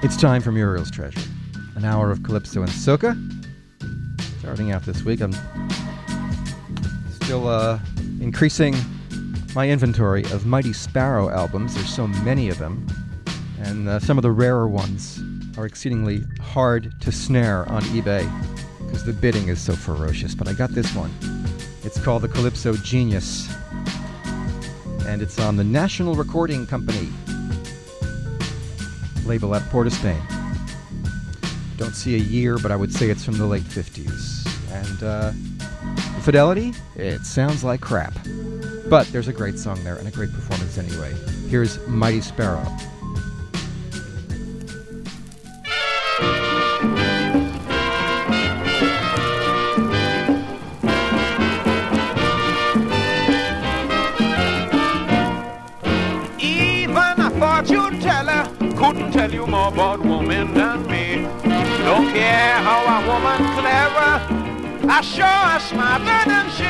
It's time for Muriel's Treasure, an hour of calypso and soca. Starting out this week, I'm still uh, increasing my inventory of Mighty Sparrow albums. There's so many of them, and uh, some of the rarer ones are exceedingly hard to snare on eBay because the bidding is so ferocious. But I got this one. It's called the Calypso Genius, and it's on the National Recording Company label at Port of Spain. Don't see a year, but I would say it's from the late 50s. And uh, fidelity, it sounds like crap. But there's a great song there and a great performance anyway. Here's Mighty Sparrow. I sure are smarter than she.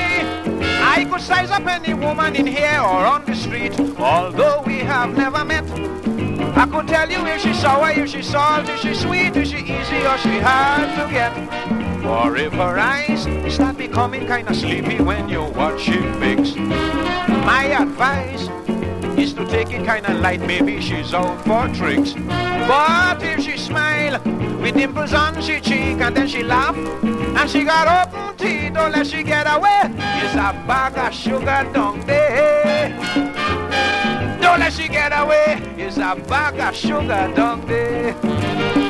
I could size up any woman in here or on the street, although we have never met. I could tell you if she's sour, if she's salt, if she's sweet, if she's easy or she hard to get. For if her eyes start becoming kinda sleepy when you watch she fix, my advice is to take it kinda light, maybe she's out for tricks. But if she smile with dimples on she cheek and then she laugh and she got open teeth, don't let she get away. It's a bag of sugar down there. Don't let she get away. It's a bag of sugar down there.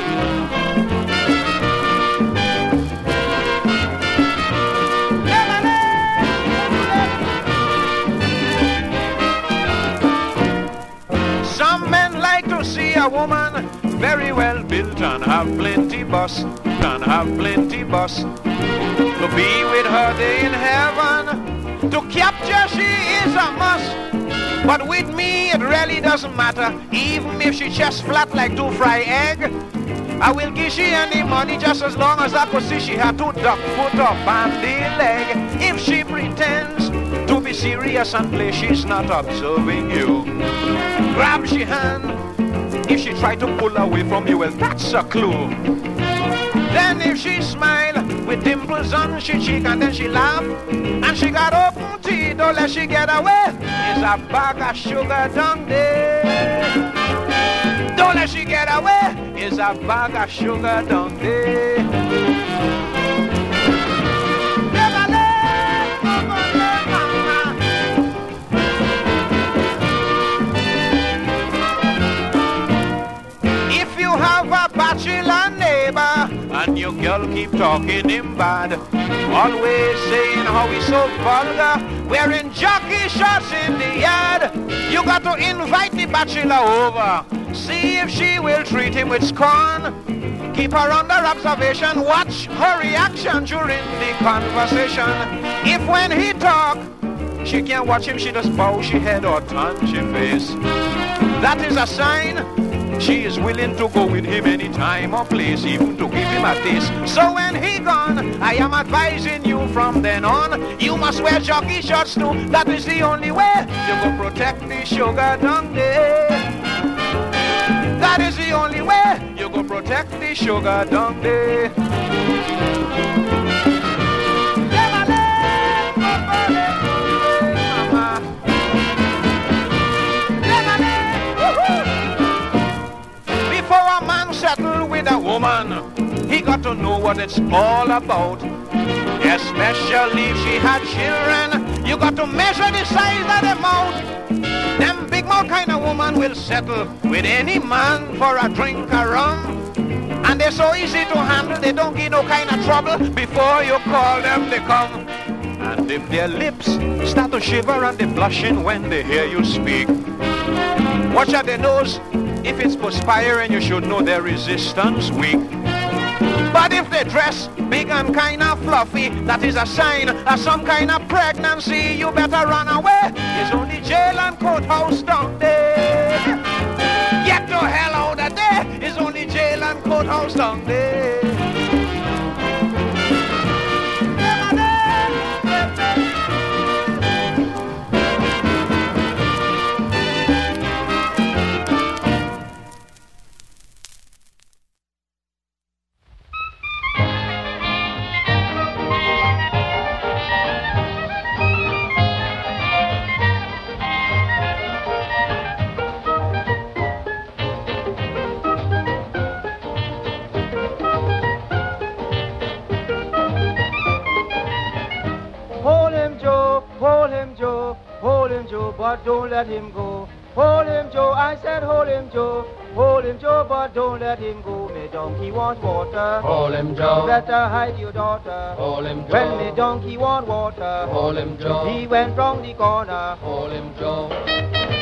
A woman very well built and have plenty bus, and have plenty bus. To be with her day in heaven, to capture she is a must. But with me it really doesn't matter, even if she chest flat like two fry egg. I will give she any money just as long as I could see she had two duck foot up on the leg. If she pretends to be serious and play, she's not observing you. Grab she hand if she try to pull away from you, well, that's a clue. Then if she smile with dimples on she cheek and then she laugh and she got open teeth, don't let she get away. It's a bag of sugar down there. Don't let she get away. It's a bag of sugar down there. And your girl keep talking him bad, always saying how he's so vulgar, wearing jockey shorts in the yard, you got to invite the bachelor over. See if she will treat him with scorn. Keep her under observation, watch her reaction during the conversation. If when he talk, she can't watch him, she just bow she head or turn she face. That is a sign she is willing to go with him any time or place, even to give him a taste. So when he gone, I am advising you from then on, you must wear jockey shorts too. That is the only way you go protect the sugar there. That is the only way you go protect the sugar down woman, he got to know what it's all about. Especially if she had children, you got to measure the size of the mouth. Them big mouth kind of woman will settle with any man for a drink of rum. And they're so easy to handle, they don't give no kind of trouble. Before you call them, they come. And if their lips start to shiver and they're blushing when they hear you speak, watch out their nose. If it's perspiring, you should know their resistance weak. But if they dress big and kind of fluffy, that is a sign of some kind of pregnancy. You better run away. It's only jail and courthouse down there. Get the hell out of there. It's only jail and courthouse down there. Let him go. Hold him, Joe, I said hold him, Joe. Hold him, Joe, but don't let him go. Me donkey want water. Hold him, Joe. Better hide your daughter. Hold him, Joe. When me donkey want water. Hold him, Joe. He went round the corner. Hold him, Joe.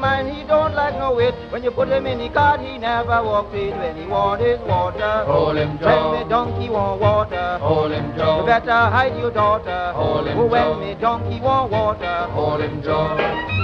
Mine, he don't like no weight. When you put him in the cart, he never walks straight. When he want his water, Hold him, when me donkey want water, Hold him, you better hide your daughter. Hold him, when me donkey want water, Hold him, Joe.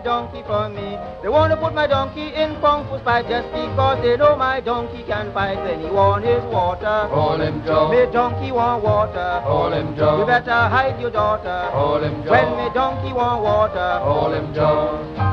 Donkey from me. They want to put my donkey in fu fight just because they know my donkey can fight when he want his water. Hold him, Joe. Me donkey want water. Hold him, Joe. You better hide your daughter. Hold him, Joe. When me donkey want water. Hold him, Joe.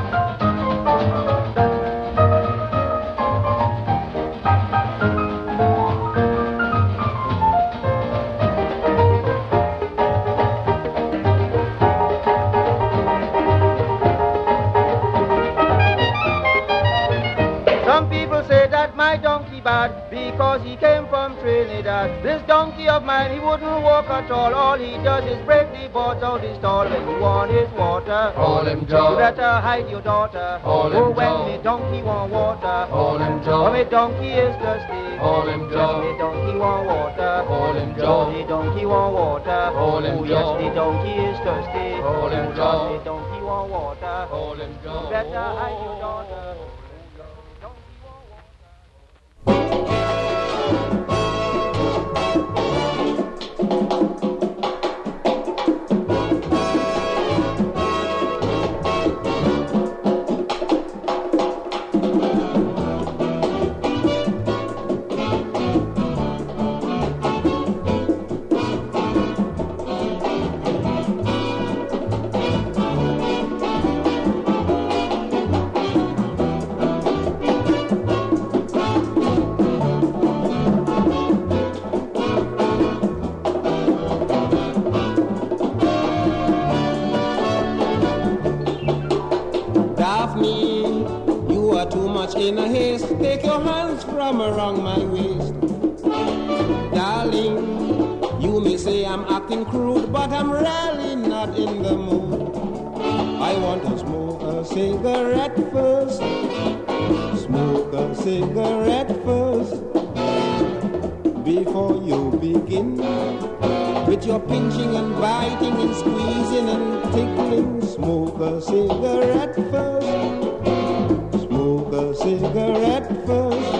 Mine, he wouldn't walk at all. All he does is break the boards out his stall when he want his water. Hold him, You better hide your daughter. Hold oh, him, oh, when Joe. me donkey want water. Hold him, Oh, me Joe. donkey is thirsty. Hold him, Yes, Joe. me donkey want water. Hold him, Oh, Joe. the donkey want water. Hold him, oh, yes, Joe. the donkey is thirsty. Hold him, Oh, Joe. the donkey want water. Hold oh, oh, him, You better hide your daughter. In a haste. Take your hands from around my waist. Darling, you may say I'm acting crude, but I'm really not in the mood. I want to smoke a cigarette first. Smoke a cigarette first. Before you begin with your pinching and biting and squeezing and tickling, smoke a cigarette first. Smoke a cigarette first.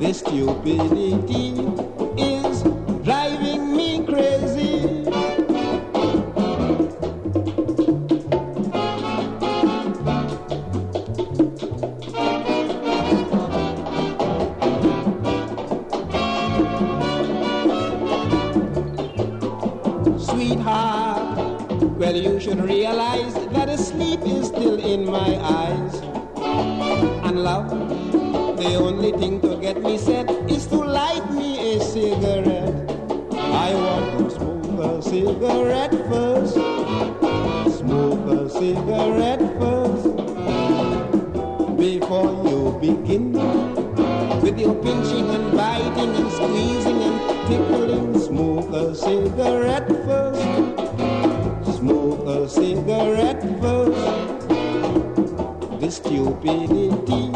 This stupidity is driving me crazy. Sweetheart, well, you should realize that a sleep is still in my eyes. Love, the only thing to get me set is to light me a cigarette. I want to smoke a cigarette first. Smoke a cigarette first. Before you begin with your pinching and biting and squeezing and tickling, smoke a cigarette first. Smoke a cigarette first. This stupidity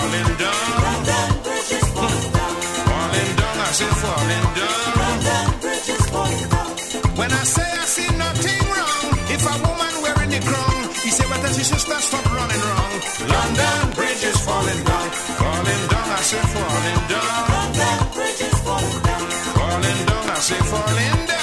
falling down. London Bridge is falling down. Falling down, I said falling down. London Bridge is falling down. When I say I see nothing wrong, if a woman wearing the crown, he said, but she should stop, stop running wrong. London bridges falling down. Falling down, I said falling down. London Bridge is falling down. Falling down, I said falling down.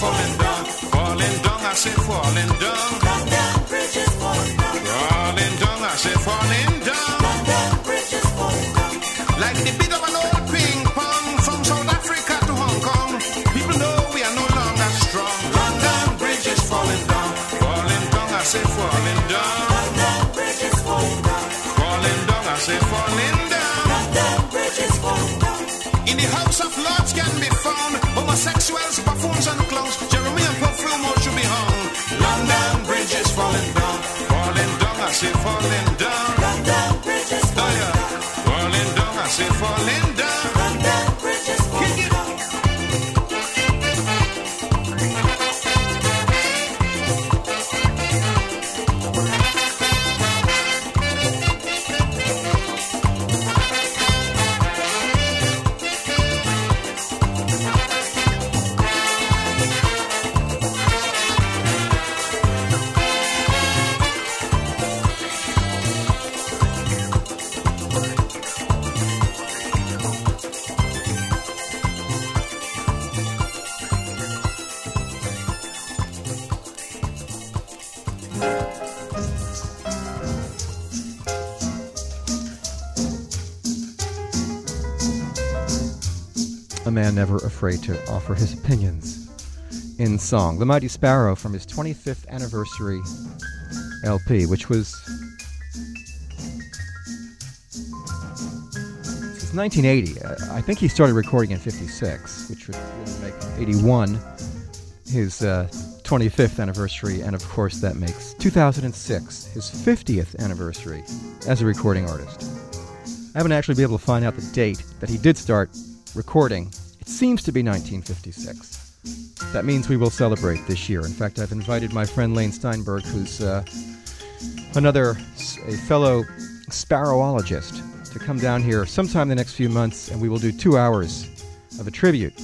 falling down, falling down, I say falling down. Afraid to offer his opinions in song. The Mighty Sparrow from his 25th anniversary LP, which was since 1980. Uh, I think he started recording in 56, which would make 81 his uh, 25th anniversary, and of course that makes 2006 his 50th anniversary as a recording artist. I haven't actually been able to find out the date that he did start recording. Seems to be 1956. That means we will celebrate this year. In fact, I've invited my friend Lane Steinberg, who's uh, another a fellow sparrowologist, to come down here sometime the next few months, and we will do two hours of a tribute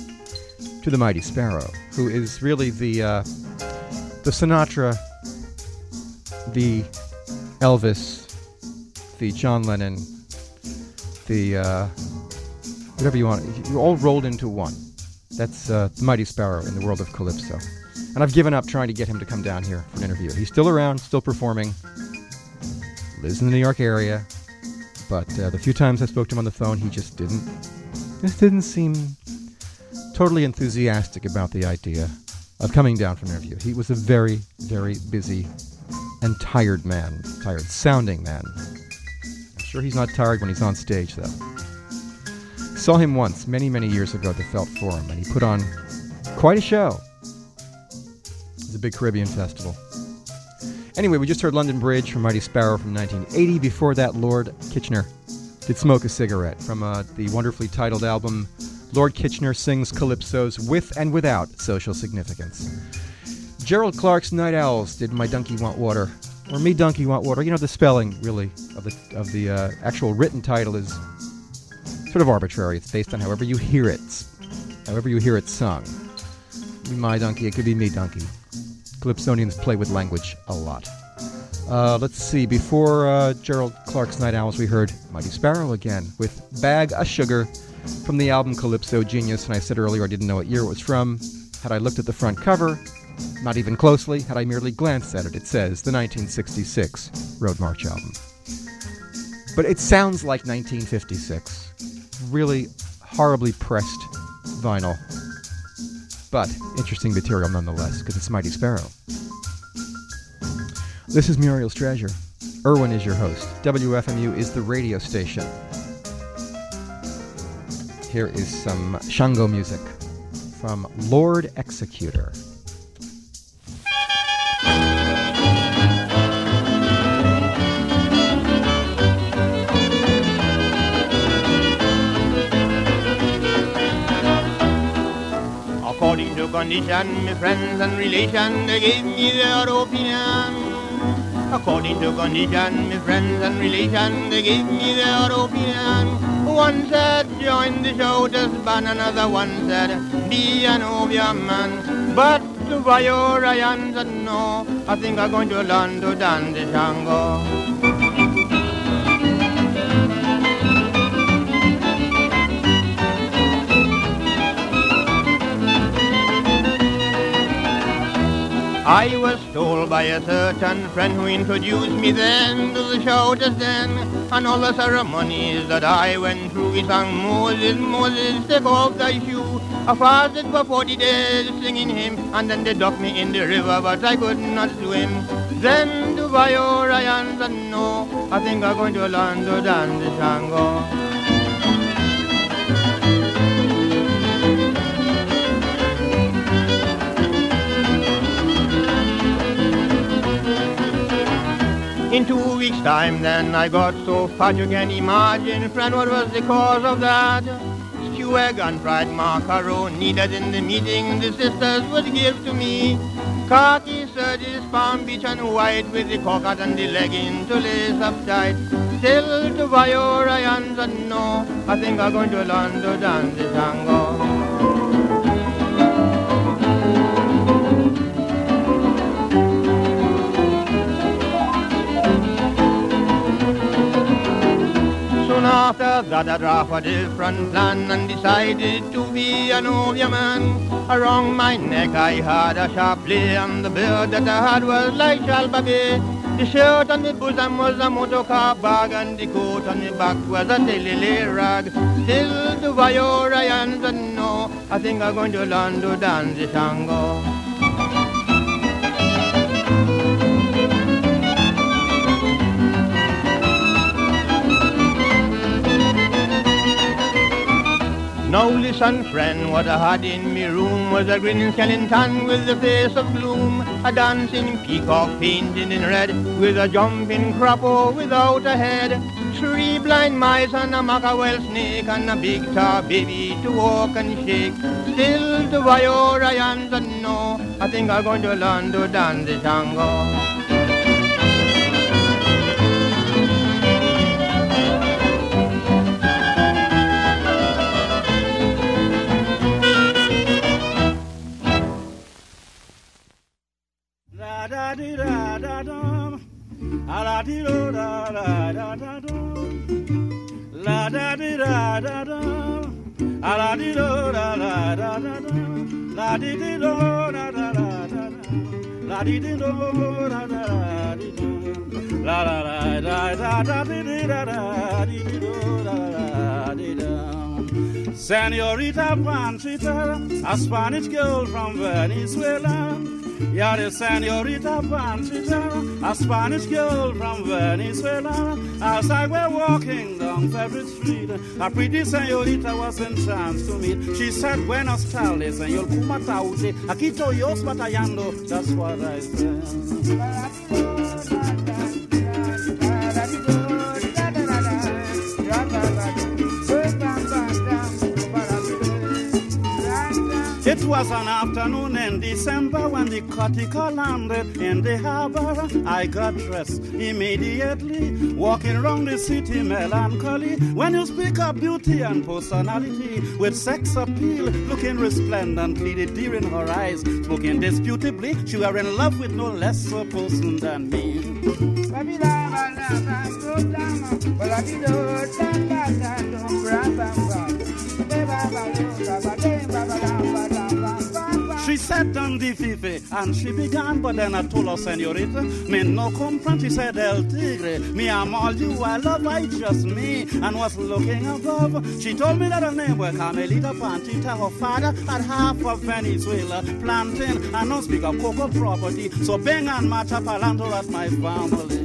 to the mighty sparrow, who is really the uh, the Sinatra, the Elvis, the John Lennon, the uh, whatever you want. You're all rolled into one. That's uh, the Mighty Sparrow in the world of Calypso. And I've given up trying to get him to come down here for an interview. He's still around, still performing, lives in the New York area. But uh, the few times I spoke to him on the phone, he just didn't, just didn't seem totally enthusiastic about the idea of coming down for an interview. He was a very, very busy and tired man, tired sounding man. I'm sure he's not tired when he's on stage, though. Saw him once, many, many years ago at the Felt Forum, and he put on quite a show. It was a big Caribbean festival. Anyway, we just heard London Bridge from Mighty Sparrow from 1980. Before that, Lord Kitchener did Smoke a Cigarette from uh, the wonderfully titled album Lord Kitchener Sings Calypsos with and Without Social Significance. Gerald Clark's Night Owls did My Donkey Want Water, or Me Donkey Want Water. You know, the spelling, really, of the, of the uh, actual written title is sort of arbitrary. It's based on however you hear it, however you hear it sung. My donkey, it could be me donkey. Calypsonians play with language a lot. Uh, let's see. Before uh, Gerald Clark's Night Owls, we heard Mighty Sparrow again with Bag of Sugar from the album Calypso Genius. And I said earlier I didn't know what year it was from. Had I looked at the front cover, not even closely, had I merely glanced at it, it says the 1966 Road March album. But it sounds like 1956. Really horribly pressed vinyl. But interesting material nonetheless, because it's Mighty Sparrow. This is Muriel's Treasure. Irwin is your host. WFMU is the radio station. Here is some Shango music from Lord Executor. Condition, my friends and relations, they gave me their opinion. According to condition, my friends and relations, they gave me their opinion. One said, join the show, just ban another one said, be an opium man. But to said, no, I think I'm going to learn to dance the Shango. I was told by a certain friend who introduced me then to the shouters then, and all the ceremonies that I went through. He sang Moses, Moses, take off thy shoe. I fasted for forty days singing him, and then they ducked me in the river, but I could not swim. Then to Vio Ryan said, no, I think I'm going to to dance the Shango. In two weeks' time, then I got so fat you can imagine, friend, what was the cause of that? Stew, egg, and fried macaroni that in the meeting the sisters would give to me. Khaki serges, Palm Beach and white with the cockot and the legging to lace up tight. Still to buy Viora and no, I think I'm going to to dance the tango. Soon after that I dropped a different plan and decided to be an Obeah man. Around my neck I had a sharp play and the beard that I had was like Shalbabe. The shirt on the bosom was a motor car bag and the coat on the back was a silly rag. Still to Viora and no, I think I'm going to learn to dance the tango. Now listen, friend, what I had in me room was a grinning skeleton with a face of gloom, a dancing peacock painted in red, with a jumping crapo without a head, three blind mice and a mackerel snake, and a big tar baby to walk and shake. Still to Viora and no, I think I'm going to learn to dance the tango. Da di da da dum. A la di do da da da da dum. La da di da da dum. A la di do da da da da dum. La di di do da da da da. La di di do da da da di dum. La la la da da da di di da da di di do da da di dum. Senorita Panchita, a Spanish girl from Venezuela. You're the senorita Panchita, a Spanish girl from Venezuela. As I were walking down Favorite Street, a pretty senorita was entranced to meet. She said, Buenos tardes, señor Kumatauti. Aquí estoy batallando. That's what I It was an afternoon in December when the Kotika landed in the harbor. I got dressed immediately, walking around the city melancholy. When you speak of beauty and personality with sex appeal, looking resplendently, the deer in her eyes, spoke indisputably. She were in love with no less a person than me. Sat on the and she began, but then I told her, Senorita, me no comprehend. She said, El Tigre, me I'm all you, I love, I just me, and was looking above. She told me that her name was Carmelita Panchita. Her father had half of Venezuela planting and no speak of cocoa property. So bang and mata palando at my family.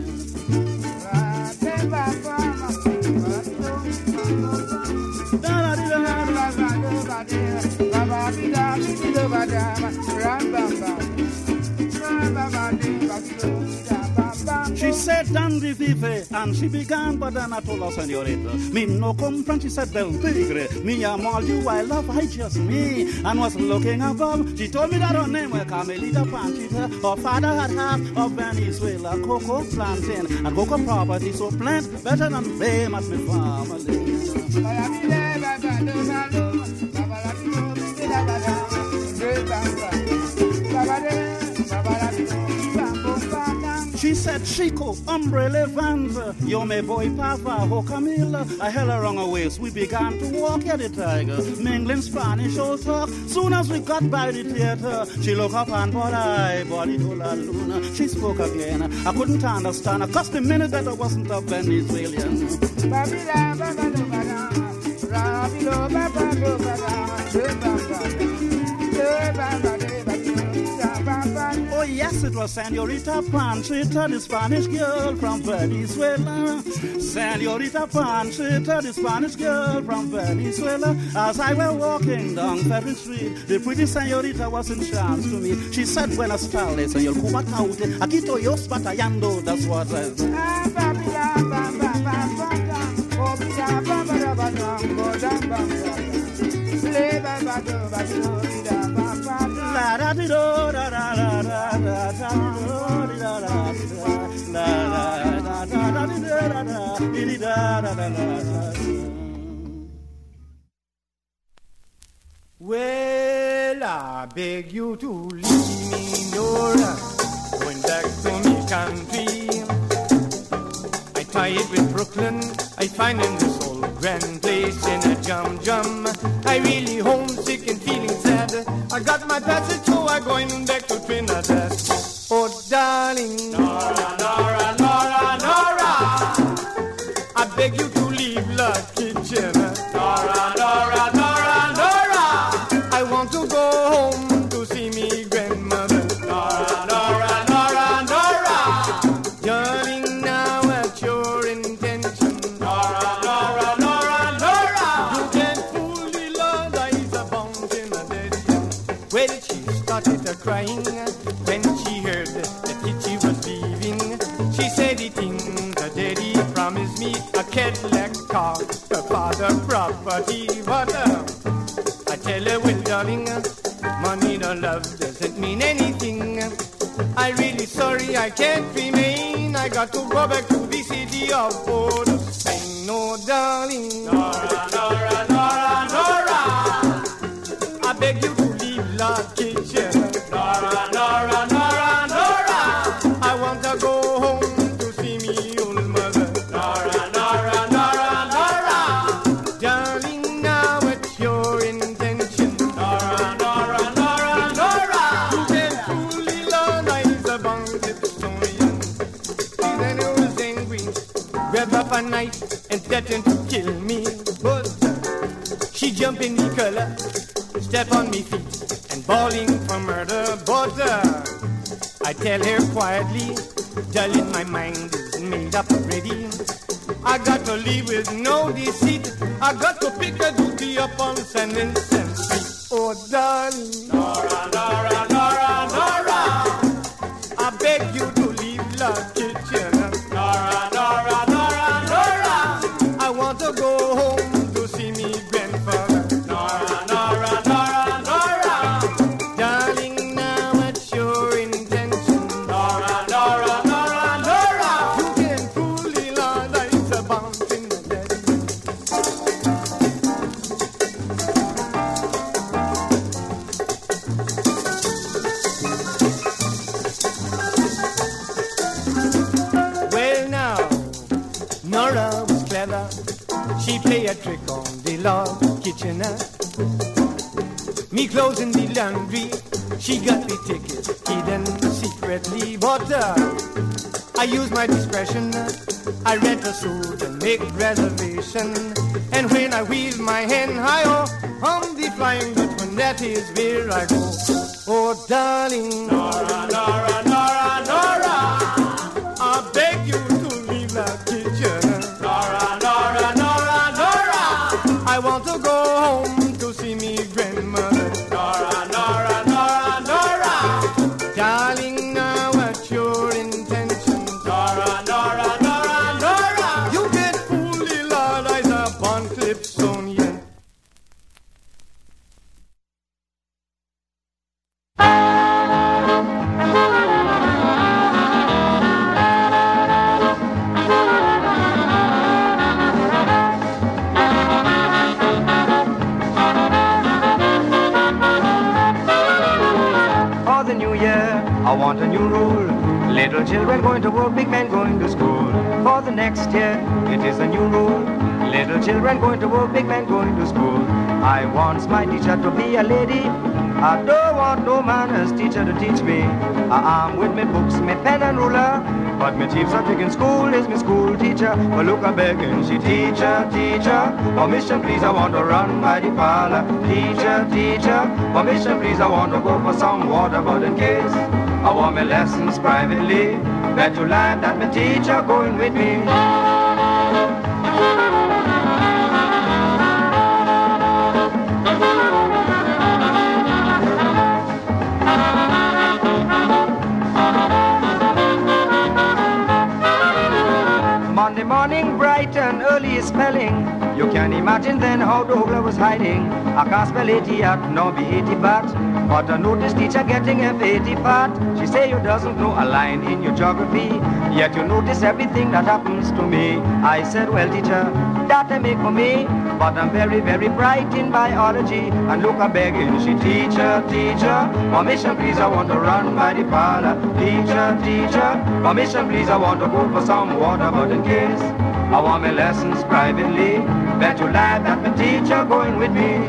She said, Dandy Vive, and she began, but then I told her, Senorita, me no comprehend. She said, Del Tigre, me am all you, I love, I just me, and was looking above. She told me that her name was Carmelita Panchita. Her father had half of Venezuela, cocoa planting, and cocoa property, so plant better than fame at me family. Chico, hombre levanta, yo me voy pa Ho oh, Camila. I held her on her waist, we began to walk at the tiger, mingling Spanish talk. Soon as we got by the theater, she looked up and bought I, body to la luna. She spoke again, I couldn't understand her, cause the minute that I wasn't a Venezuelan. Oh yes, it was Senorita Panchita, the Spanish girl from Venezuela. Senorita Panchita, the Spanish girl from Venezuela. As I were walking down Ferry Street, the pretty senorita was entranced to me. She said, Buenas tardes, señor Cubataute. Aquí estoy yo batallando, that's what I said. Well, I beg you to leave me, Nora, going back to me country. I tie it with Brooklyn, I find in this old grand place in a jum jum. I really homesick and feeling sad. I got my passage, I'm going back to Trinidad. Oh, darling, Nora, Nora, crying when she heard that Kitty was leaving. She said it in the daddy promised me a Cadillac car, her father property, but uh, I tell her, well, darling, money no love doesn't mean anything. I really sorry I can't remain. I got to go back to the city of Port step on me feet, and bawling for murder. Uh, I tell her quietly, darling, my mind is made up already. I got to leave with no deceit. I got to pick a duty up on San Played a trick on the Lord Kitchener. Me closing the laundry, she got the ticket hidden secretly. But uh, I use my discretion. I rent a suit and make reservation. And when I wheel my hand high oh, on the flying Dutchman, that is where I go. Oh, darling, Nora, Nora, But my chief subject in school is my school teacher. But look, I'm begging, she teacher, teacher. Permission, please, I want to run by the parlor. Teacher, teacher. Permission, please, I want to go for some water. But in case I want my lessons privately. Bet you life that my teacher going with me. And early is spelling. You can imagine then how Douglas was hiding. I can't spell 80 yet, nor be 80 but. But I noticed teacher getting F80 fat. She say you doesn't know a line in your geography. Yet you notice everything that happens to me. I said, well teacher, that I make for me. But I'm very, very bright in biology. And look, I'm begging, she teacher, teacher. Permission please, I want to run by the parlor. Teacher, teacher. Permission please, I want to go for some water. But in case I want my lessons privately, bet you lie that my teacher going with me.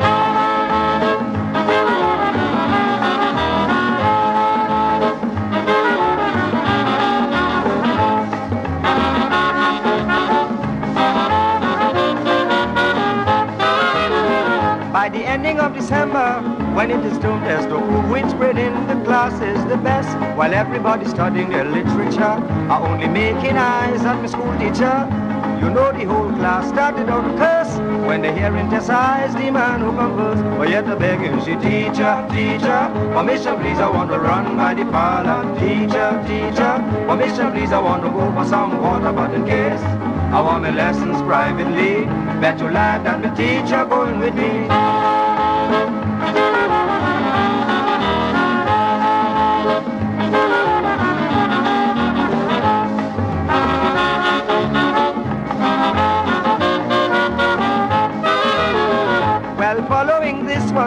By the ending of December, when it is term test, oh, who wins in the class is the best. While everybody studying their literature, are only making eyes at my school teacher. You know the whole class started out to curse when they hear in his eyes the man who converse. But yet the begging she teacher, teacher, permission please I want to run by the parlor. Teacher, teacher, permission please I want to go for some water, but in case I want my lessons privately, bet you life that my teacher going with me.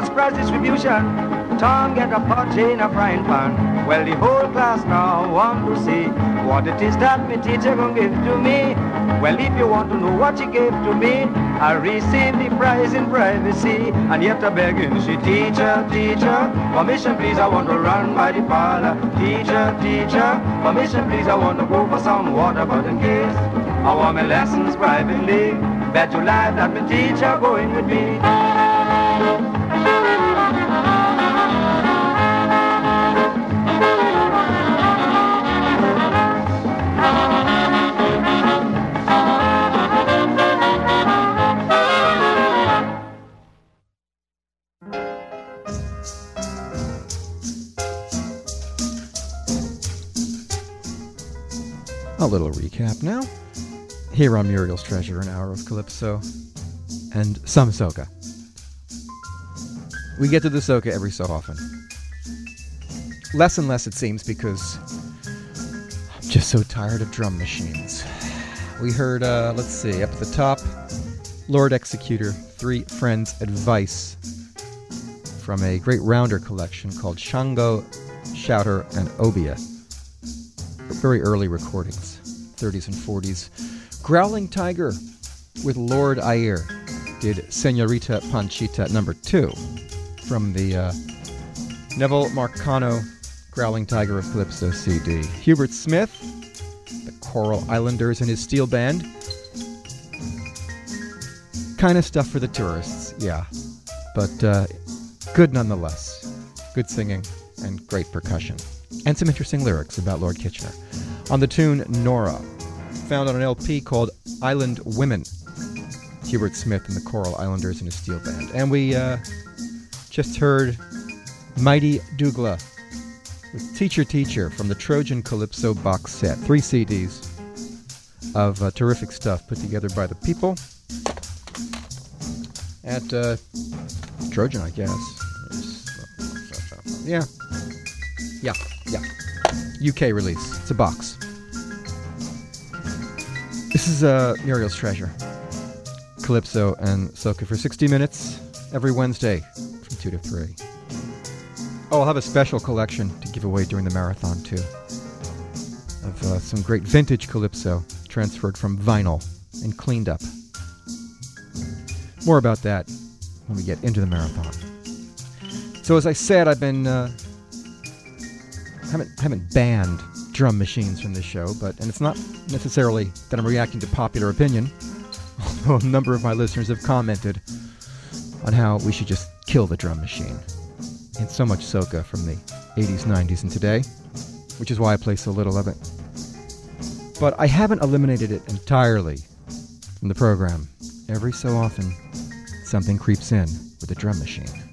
Was prize distribution. Tom get a pot in a frying pan. Well, the whole class now want to see what it is that my teacher gonna give to me. Well, if you want to know what she gave to me, I received the prize in privacy. And yet I begging she, teacher, teacher, permission please, I want to run by the parlor. Teacher, teacher, permission please, I want to go for some water, but in case I want my lessons privately, bet you life that my teacher going with me. Little recap now. Here on Muriel's Treasure, an hour of Calypso and some soca. We get to the soca every so often. Less and less, it seems, because I'm just so tired of drum machines. We heard, uh, let's see, up at the top, Lord Executor, Three Friends Advice from a great rounder collection called Shango, Shouter, and Obeah very early recordings, 30s and 40s. Growling Tiger with Lord Iere did Senorita Panchita number two from the uh, Neville Marcano Growling Tiger of Calypso CD. Hubert Smith, the Coral Islanders and his steel band. Kind of stuff for the tourists, yeah. But uh, good nonetheless. Good singing and great percussion and some interesting lyrics about Lord Kitchener. On the tune Nora, found on an LP called Island Women, Hubert Smith and the Coral Islanders in a steel band. And we uh, just heard Mighty Dougla with Teacher Teacher from the Trojan Calypso box set. Three CDs of uh, terrific stuff put together by the people at uh, Trojan, I guess. Yeah. Yeah, yeah. UK release. It's a box. This is uh, Muriel's Treasure. Calypso and Soca for 60 minutes every Wednesday from 2 to 3. Oh, I'll have a special collection to give away during the marathon, too. Of uh, some great vintage Calypso transferred from vinyl and cleaned up. More about that when we get into the marathon. So, as I said, I've been. Uh, haven't haven't banned drum machines from this show, but and it's not necessarily that I'm reacting to popular opinion, although a number of my listeners have commented on how we should just kill the drum machine. And so much soca from the 80s, 90s, and today. which is why I play so little of it. But I haven't eliminated it entirely from the program. Every so often, something creeps in with a drum machine.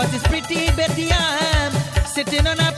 Was this pretty Betty Ann, sitting on a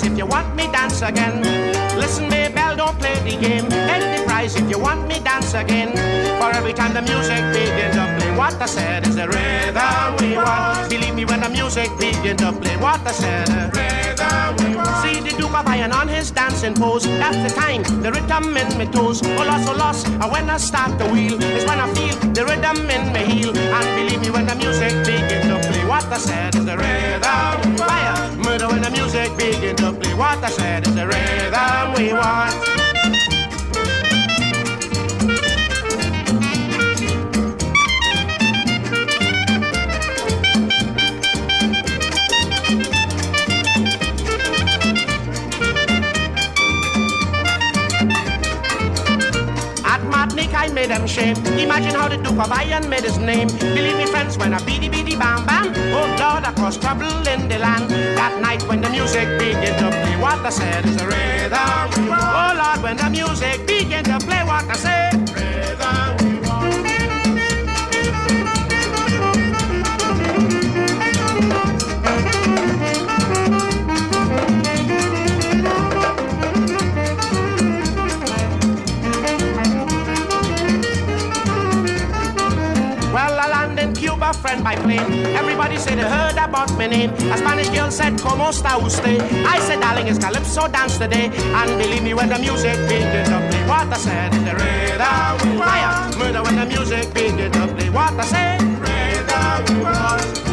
price if you want me dance again. Listen, me bell, don't play the game. Take the prize if you want me dance again. For every time the music begins to play, what I said is the rhythm we want. Believe me when the music begins to play, what I said. Rhythm we want. See the Duke of Iron on his dancing pose. That's the time the rhythm in my toes. Oh lost, oh lost. And when I start the wheel, is when I feel the rhythm in my heel. And believe me when the music begins to play, what I said is the rhythm. Fire, murder when the music begins to play. What I said is the rhythm we want. I made them shame. Imagine how the Duke of Iron made his name. Believe me, friends, when a beady beady bam bam. Oh Lord, I caused trouble in the land. That night when the music began to play, what I said is a rhythm. Oh Lord, when the music began to play, what I said. Rhythm. Friend by plane. Everybody said they heard about my name. A Spanish girl said, Como está usted? I said, darling, it's calypso dance today. And believe me, when the music begins to play, what I said the rhythm. Fire, murder when the music begins to play, what I said. Rhythm.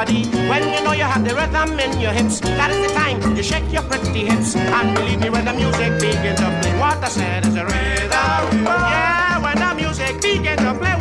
Body. When you know you have the rhythm in your hips, that is the time you shake your pretty hips. And believe me, when the music begins to play, what I said is a rhythm. Yeah, when the music begins to play,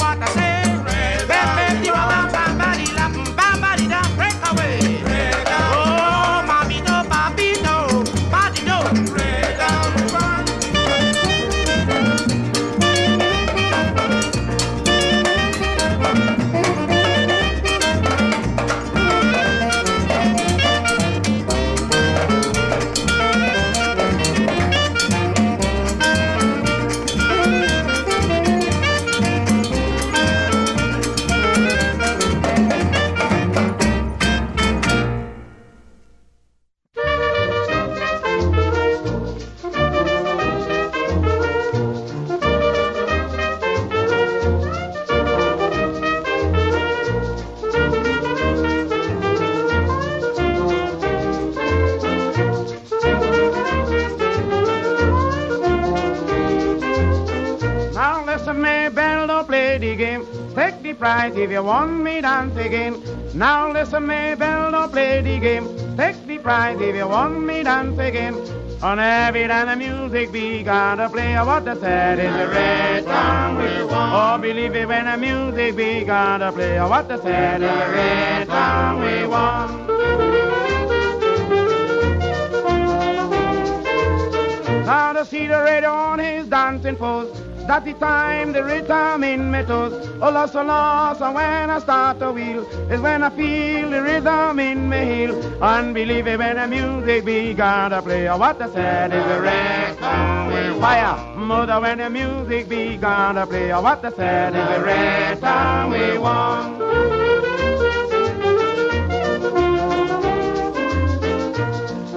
Now listen, Maybell, don't play the game. Take the prize if you want me dance again. On every time the music be gonna play, what the said is the red song we want. Oh, believe it when the music be gonna play, what the said is the red song we want. Now to see the radio on his dancing pose. That's the time the rhythm in my toes. Oh, lost, oh, lost, and when I start to wheel is when I feel the rhythm in my heel. Unbelieve it when the music began to play. Oh, what I said is the rhythm fire. Mother, when the music began to play. Oh, what I said is the rhythm we want.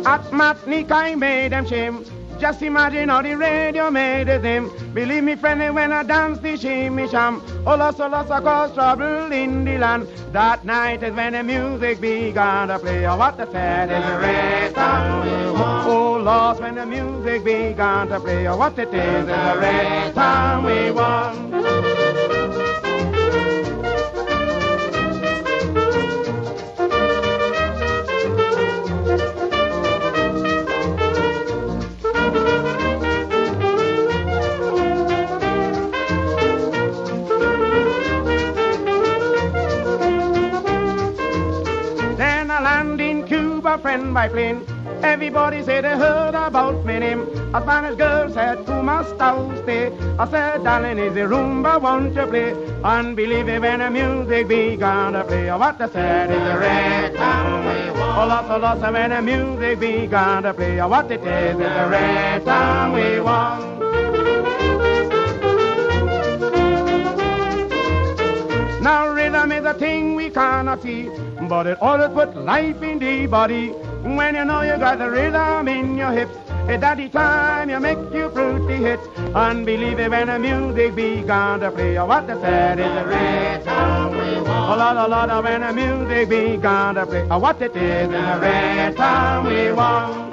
At Matnik I made them shame. Just imagine how the radio made it them. Believe me, friend, when I dance the shimmy sham. Oh, lost, oh, lost, I cause trouble in the land. That night is when the music began to play. Oh, what the sad is the rest Oh, lost when the music began to play. Oh, what it is is the rest time we want. Friend by plane. Everybody said they heard about my name. A Spanish girl said, to my Kuma stay. I said, darling, is the rumba won't you play? Unbelieve it when the music began to play. What I said is the red town we want. Oh, lots of lots when the music began to play. What it is is the rhythm we want. Now rhythm is a thing we cannot see, but it always put life in the body. When you know you got the rhythm in your hips, at the time you make you fruity hits. Unbelievable when the music began to play. Oh, what the said is the rhythm we want. Oh, a lot, a lot when the music began to play. Oh, what it is the rhythm we want.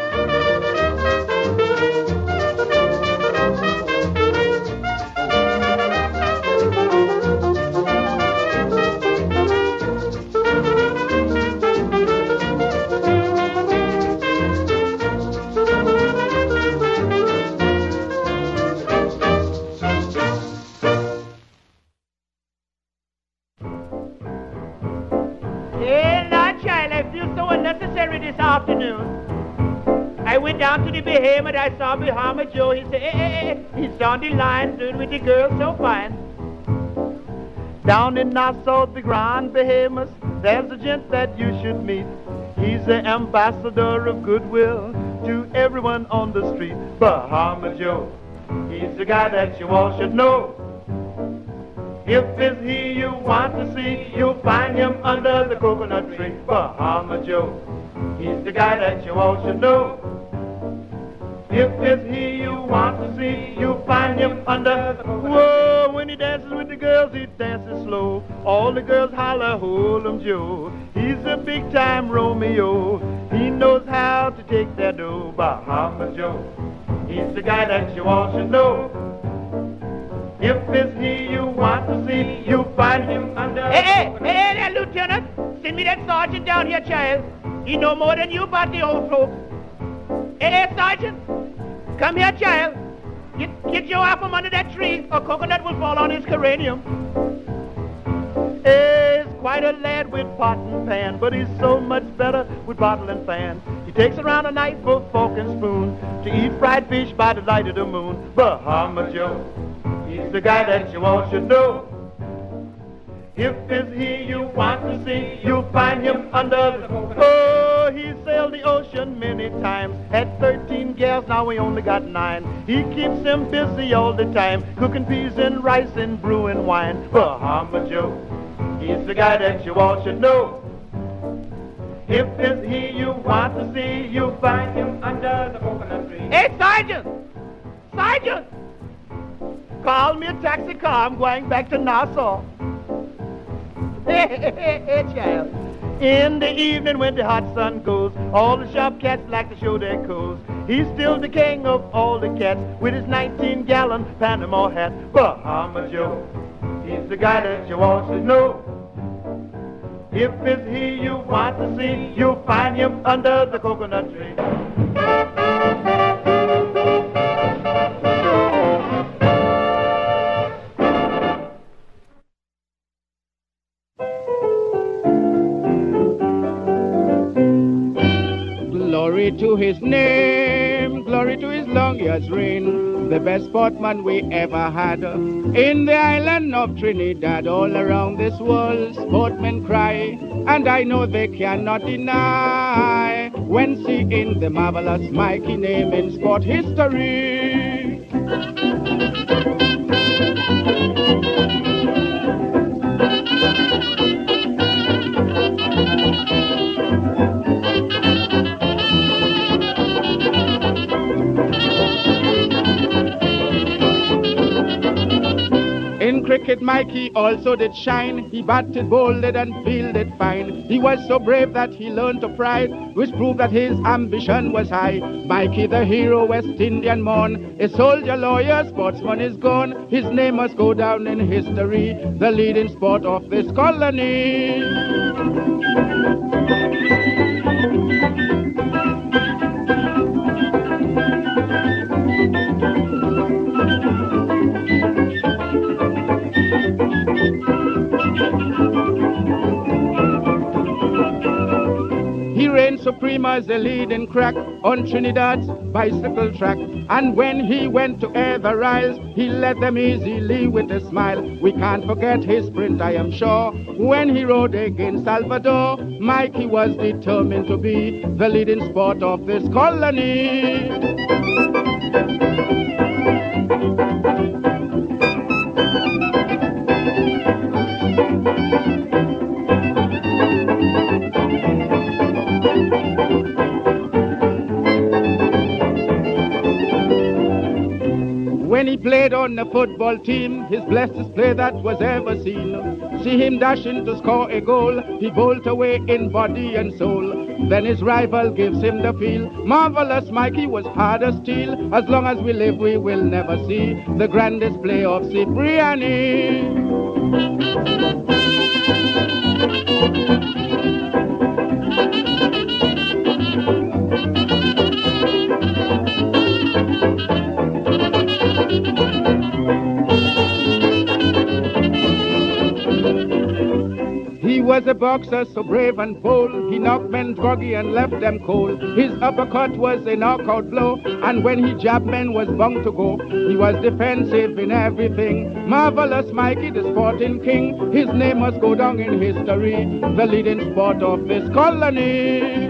Bahama Joe. He said, hey, hey, hey, he's on the line, doing with the girl so fine. Down in Nassau, the Grand Bahamas, there's a gent that you should meet. He's the ambassador of goodwill to everyone on the street. Bahama Joe, he's the guy that you all should know. If it's he you want to see, you'll find him under the coconut tree. Bahama Joe, he's the guy that you all should know. If it's he you want to see, you'll find him under Whoa, when he dances with the girls, he dances slow. All the girls holler, him Joe. He's a big time Romeo. He knows how to take that dough. Bahama Joe, he's the guy that you all should know. If it's he you want to see, you find him under. Hey, hey, hey, hey, Lieutenant. Send me that sergeant down here, child. He know more than you about the old folks. Hey, sergeant. Come here, child. Get, get your out from under that tree, or coconut will fall on his cranium. He's quite a lad with pot and pan, but he's so much better with bottle and fan. He takes around a knife, a fork and spoon to eat fried fish by the light of the moon. Bahama Joe. He's the guy that you all should know. If it's he you want to see, you'll find him under the coconut. Oh, he sailed the ocean many times. Had 13 gals, now we only got nine. He keeps them busy all the time, cooking peas and rice and brewing wine. Bahama Joe, he's the guy that you all should know. If it's he you want to see, you'll find him under the coconut tree. Hey, Sergeant! Sergeant! Call me a taxi car. I'm going back to Nassau. In the evening when the hot sun goes, all the sharp cats like to show their coats. He's still the king of all the cats with his 19-gallon Panama hat. Bahama Joe, he's the guy that you want to know. If it's he you want to see, you'll find him under the coconut tree. Glory to his name, glory to his long years reign. The best sportman we ever had in the island of Trinidad. All around this world, sportmen cry, and I know they cannot deny when seeing the marvelous Mikey name in sport history. Mikey also did shine. He batted, bowled, and fielded fine. He was so brave that he learned to pride, which proved that his ambition was high. Mikey, the hero, West Indian morn, a soldier, lawyer, sportsman is gone. His name must go down in history, the leading sport of this colony. Reigned the leading crack on Trinidad's bicycle track. And when he went to Ever Isles, he led them easily with a smile. We can't forget his sprint, I am sure. When he rode against Salvador, Mikey was determined to be the leading sport of this colony. Played on the football team, his blessed play that was ever seen. See him dashing to score a goal, he bolt away in body and soul. Then his rival gives him the feel. Marvelous Mikey was hard as steel. As long as we live, we will never see the grandest play of Cipriani. Was a boxer so brave and bold. He knocked men groggy and left them cold. His uppercut was a knockout blow, and when he jabbed men was bound to go. He was defensive in everything. Marvelous Mikey, the sporting king. His name must go down in history, the leading sport of this colony.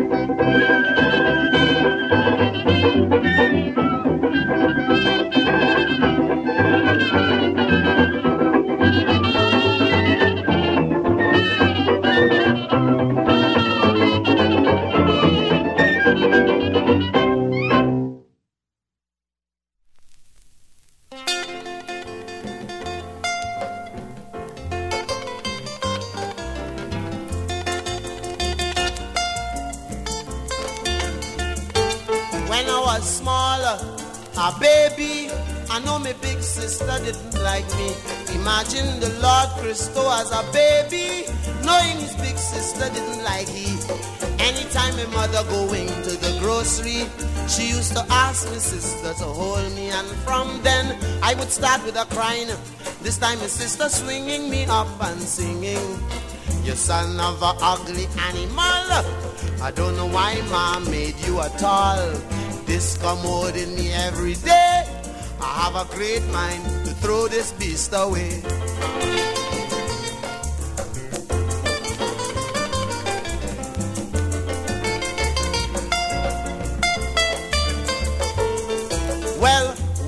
Start with a crying. This time my sister swinging me up and singing. You son of a ugly animal. I don't know why mom made you at all. Discommoding me every day. I have a great mind to throw this beast away.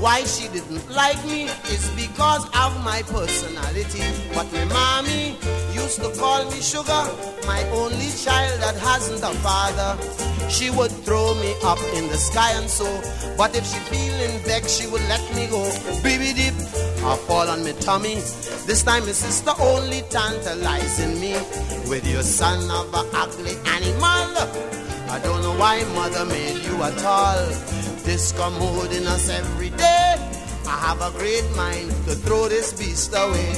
Why she didn't like me is because of my personality. But my mommy used to call me sugar, my only child that hasn't a father. She would throw me up in the sky and so, but if she feeling vexed, she would let me go. Baby dip, I fall on my tummy. This time my sister only tantalizing me with your son of a ugly animal. I don't know why mother made you at all. Discommoding us every day. I have a great mind to throw this beast away.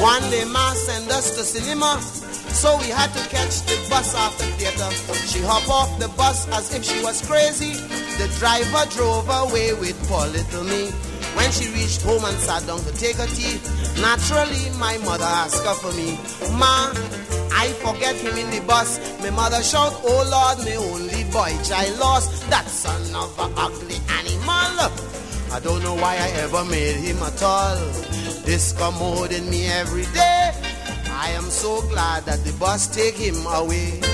One day ma sent us to cinema, so we had to catch the bus after theater. She hop off the bus as if she was crazy. The driver drove away with poor little me. When she reached home and sat down to take her tea, naturally my mother asked her for me. Ma, I forget him in the bus. My mother shout, oh Lord, my only boy child lost. That son of a ugly animal. I don't know why I ever made him at all. Discommoding me every day. I am so glad that the bus take him away.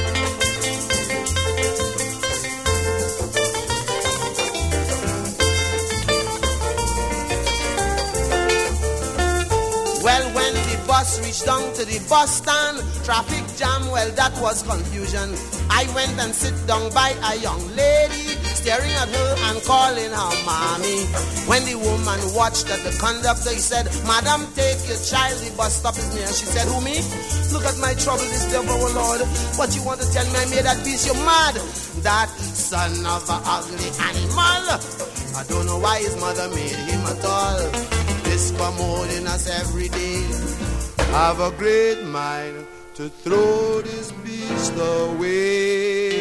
Bus reached down to the bus stand, traffic jam, well, that was confusion. I went and sit down by a young lady, staring at her and calling her mommy. When the woman watched at the conductor, he said, Madam, take your child, the bus stop is near. She said, Who, me? Look at my trouble, this devil, oh Lord. What you want to tell me? I made that piece, you're mad. That son of a ugly animal. I don't know why his mother made him at all. Discommoding us every day. I have a great mind to throw this beast away.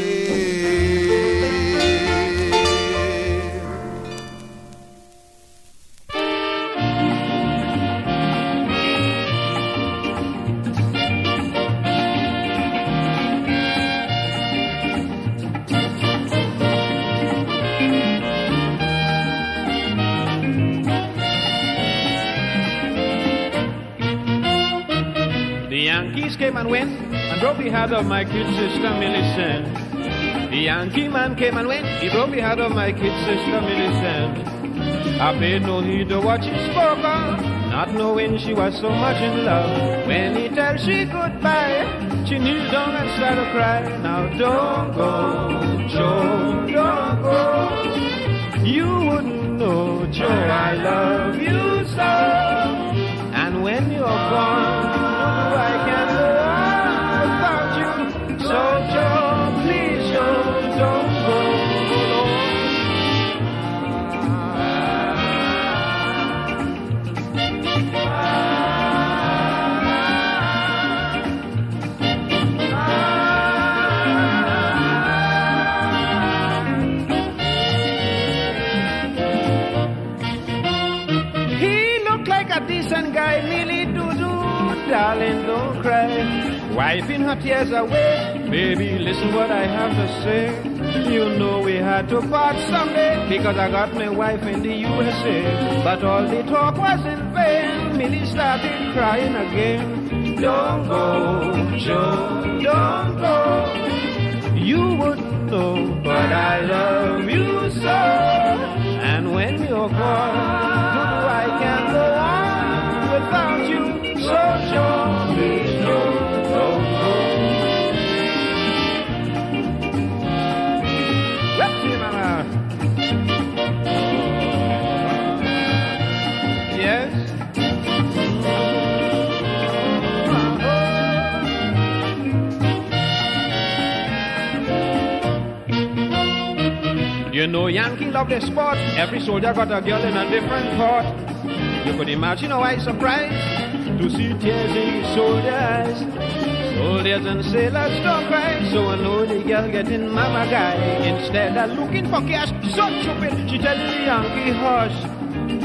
And went and broke the heart of my kid sister Millicent. The Yankee man came and went, he broke the heart of my kid sister Millicent. I paid no heed to what she spoke of, not knowing she was so much in love. When he tells she goodbye, she kneels down and started to cry. Now don't go, Joe, don't go. You wouldn't know, Joe, I love you so. And when you're gone, go cry. Wiping her tears away, baby, listen what I have to say. You know we had to part someday because I got my wife in the USA. But all the talk was in vain. Millie started crying again. Don't go, Joe, don't go. You wouldn't know, but I love you so. And when you're gone, I can't go on without you. So, Joe, please, You know Yankee love their sport. Every soldier got a girl in a different port. You could imagine how I surprised to see tears in soldiers. Soldiers and sailors don't cry, so I know the girl getting mama guy. Instead of looking for cash, so stupid, she telling the Yankee hush.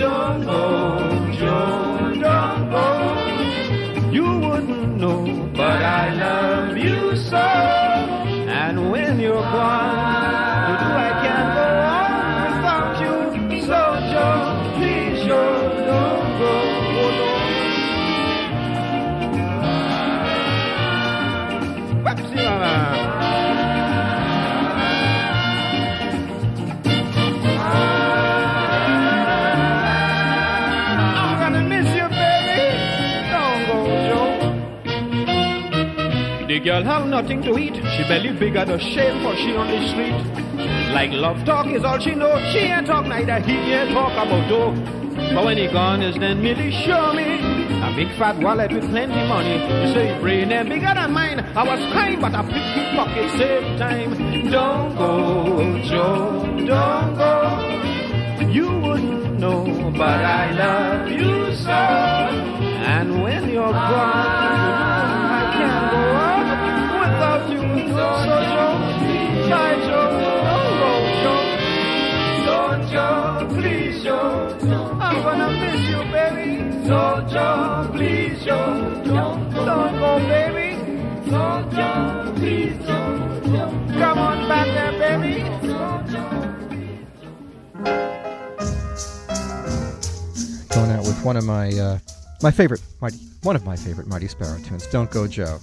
Don't go, Joe, don't go. You wouldn't know, but I love you so. And when you're gone, Girl have nothing to eat. She belly bigger the shame for she on the street. Like love talk is all she know. She ain't talk neither. He ain't talk about dough. But when he gone is then Millie show me a big fat wallet with plenty money. You say brain ain't bigger than mine. I was kind, but I the pocket same time. Don't go, Joe. Don't go. You wouldn't know, but I love you so. And when you're gone, one of my uh, my favorite mighty one of my favorite Mighty Sparrow tunes, "Don't Go Joe."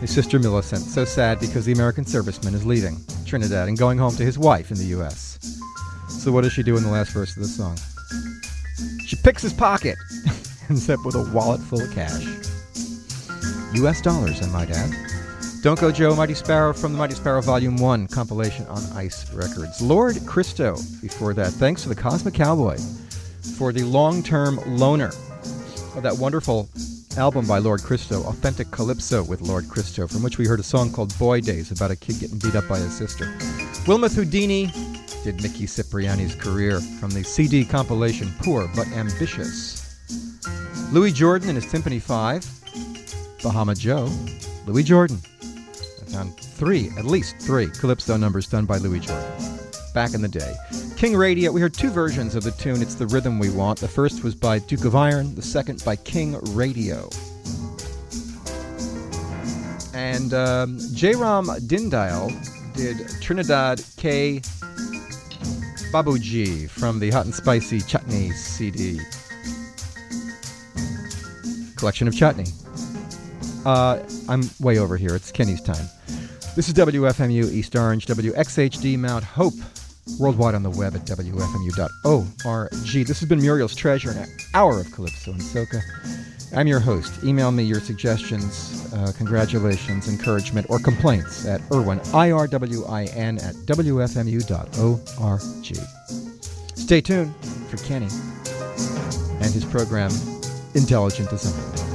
His sister Millicent, so sad because the American serviceman is leaving Trinidad and going home to his wife in the U.S. So what does she do in the last verse of the song? She picks his pocket, ends up with a wallet full of cash. U.S. dollars, I might add. Don't Go Joe, Mighty Sparrow from the Mighty Sparrow Volume 1 compilation on Ice Records. Lord Christo, before that. Thanks to the Cosmic Cowboy for the long term loaner of that wonderful album by Lord Christo, Authentic Calypso with Lord Christo, from which we heard a song called Boy Days about a kid getting beat up by his sister. Wilmoth Houdini did Mickey Cipriani's career from the CD compilation Poor But Ambitious. Louis Jordan and his Tympany 5, Bahama Joe, Louis Jordan. I found three, at least three, Calypso numbers done by Louis Jordan back in the day. King Radio, we heard two versions of the tune, It's the Rhythm We Want. The first was by Duke of Iron, the second by King Radio. And um, Jairam Dindial did Trinidad Kay Babujee from the Hot and Spicy Chutney CD. Collection of chutney. Uh, I'm way over here. It's Kenny's time. This is WFMU East Orange, WXHD Mount Hope, worldwide on the web at WFMU.org. This has been Muriel's Treasure, an hour of Calypso and Soca. I'm your host. Email me your suggestions, uh, congratulations, encouragement, or complaints at Irwin, I-R-W-I-N, at WFMU.org. Stay tuned for Kenny and his program, Intelligent Design.